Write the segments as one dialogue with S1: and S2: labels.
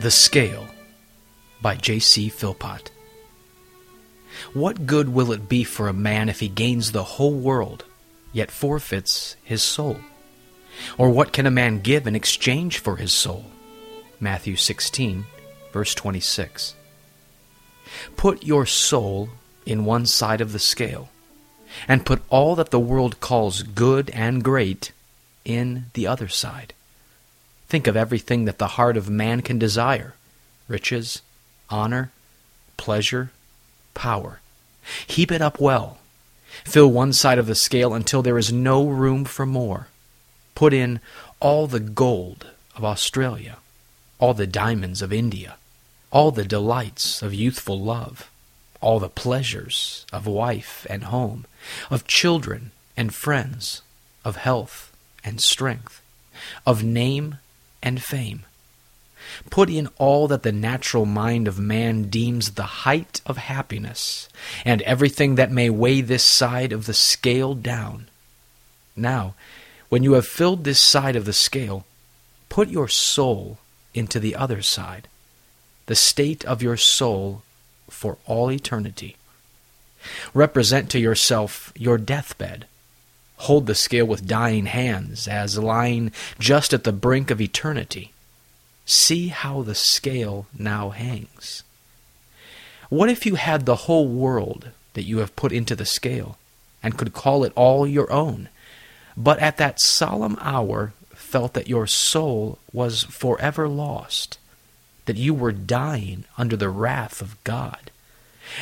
S1: The Scale by J.C. Philpot. What good will it be for a man if he gains the whole world, yet forfeits his soul? Or what can a man give in exchange for his soul? Matthew 16, verse 26. Put your soul in one side of the scale, and put all that the world calls good and great in the other side. Think of everything that the heart of man can desire riches, honor, pleasure, power. Heap it up well. Fill one side of the scale until there is no room for more. Put in all the gold of Australia, all the diamonds of India, all the delights of youthful love, all the pleasures of wife and home, of children and friends, of health and strength, of name and fame. Put in all that the natural mind of man deems the height of happiness, and everything that may weigh this side of the scale down. Now, when you have filled this side of the scale, put your soul into the other side, the state of your soul for all eternity. Represent to yourself your deathbed. Hold the scale with dying hands as lying just at the brink of eternity. See how the scale now hangs. What if you had the whole world that you have put into the scale and could call it all your own, but at that solemn hour felt that your soul was forever lost, that you were dying under the wrath of God,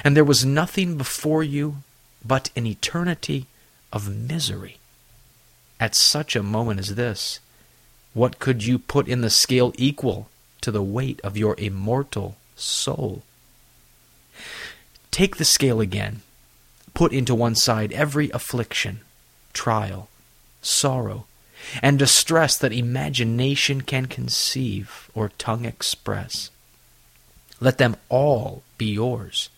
S1: and there was nothing before you but an eternity of misery? At such a moment as this, what could you put in the scale equal to the weight of your immortal soul? Take the scale again. Put into one side every affliction, trial, sorrow, and distress that imagination can conceive or tongue express. Let them all be yours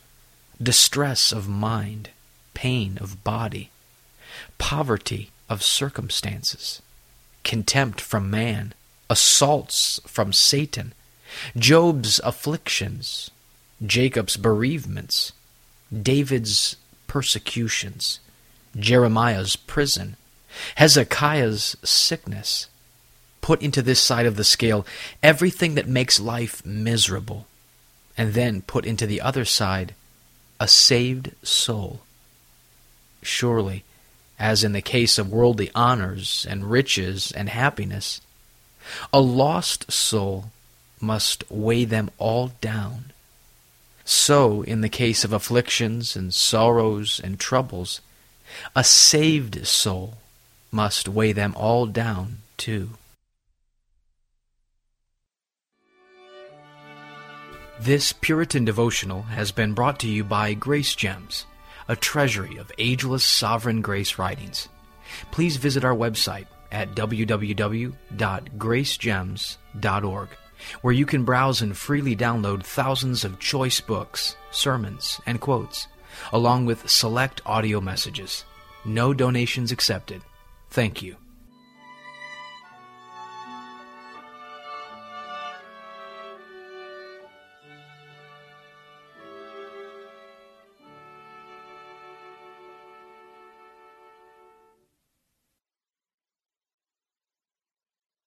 S1: distress of mind, pain of body, poverty of circumstances, contempt from man, assaults from Satan, Job's afflictions, Jacob's bereavements, David's persecutions, Jeremiah's prison, Hezekiah's sickness. Put into this side of the scale everything that makes life miserable, and then put into the other side a saved soul. Surely, as in the case of worldly honors and riches and happiness, a lost soul must weigh them all down. So, in the case of afflictions and sorrows and troubles, a saved soul must weigh them all down too. This Puritan devotional has been brought to you by Grace Gems a treasury of ageless sovereign grace writings. Please visit our website at www.gracegems.org, where you can browse and freely download thousands of choice books, sermons, and quotes, along with select audio messages. No donations accepted. Thank you.